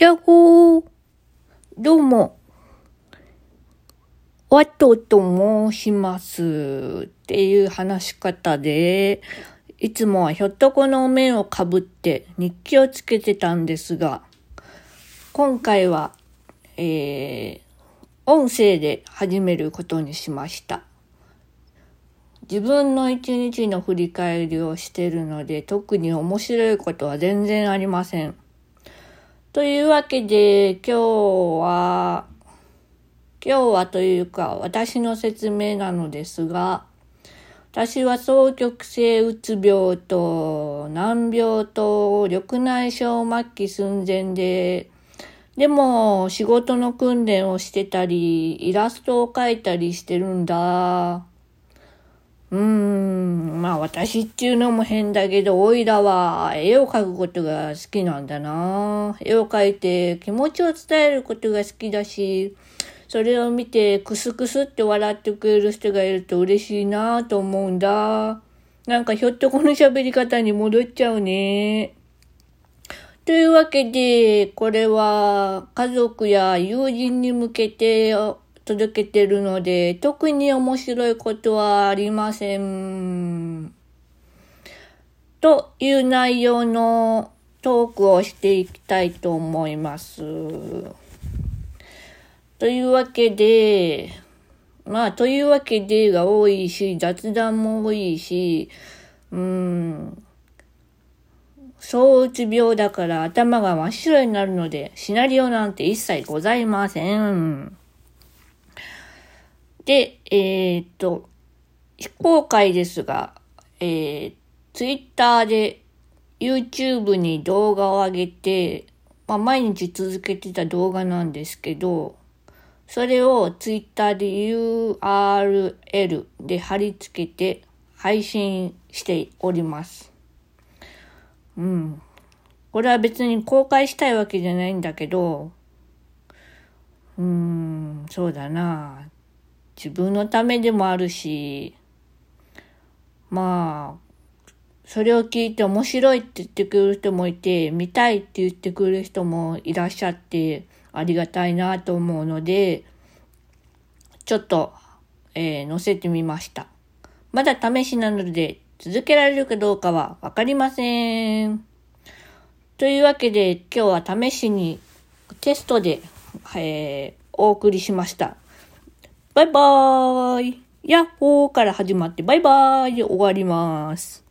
やっほー。どうも。ワトと申しますっていう話し方で、いつもはひょっとこの面をかぶって日記をつけてたんですが、今回は、えー、音声で始めることにしました。自分の一日の振り返りをしてるので、特に面白いことは全然ありません。というわけで、今日は、今日はというか、私の説明なのですが、私は双極性うつ病と難病と緑内障末期寸前で、でも仕事の訓練をしてたり、イラストを描いたりしてるんだ。私っていうのも変だけど、おいらは絵を描くことが好きなんだな。絵を描いて気持ちを伝えることが好きだし、それを見てクスクスって笑ってくれる人がいると嬉しいなと思うんだ。なんかひょっとこの喋り方に戻っちゃうね。というわけで、これは家族や友人に向けて届けてるので、特に面白いことはありません。という内容のトークをしていきたいと思います。というわけで、まあ、というわけでが多いし、雑談も多いし、うん、そううつ病だから頭が真っ白になるので、シナリオなんて一切ございません。で、えー、っと、非公開ですが、えー、ツイッターで YouTube に動画を上げて、まあ、毎日続けてた動画なんですけど、それをツイッターで URL で貼り付けて配信しております。うん。これは別に公開したいわけじゃないんだけど、うーん、そうだな。自分のためでもあるし、まあ、それを聞いて面白いって言ってくれる人もいて、見たいって言ってくれる人もいらっしゃって、ありがたいなと思うので、ちょっと、えー、載せてみました。まだ試しなので、続けられるかどうかはわかりません。というわけで、今日は試しにテストで、えー、お送りしました。バイバーイヤッホーから始まってバイバーイで終わります。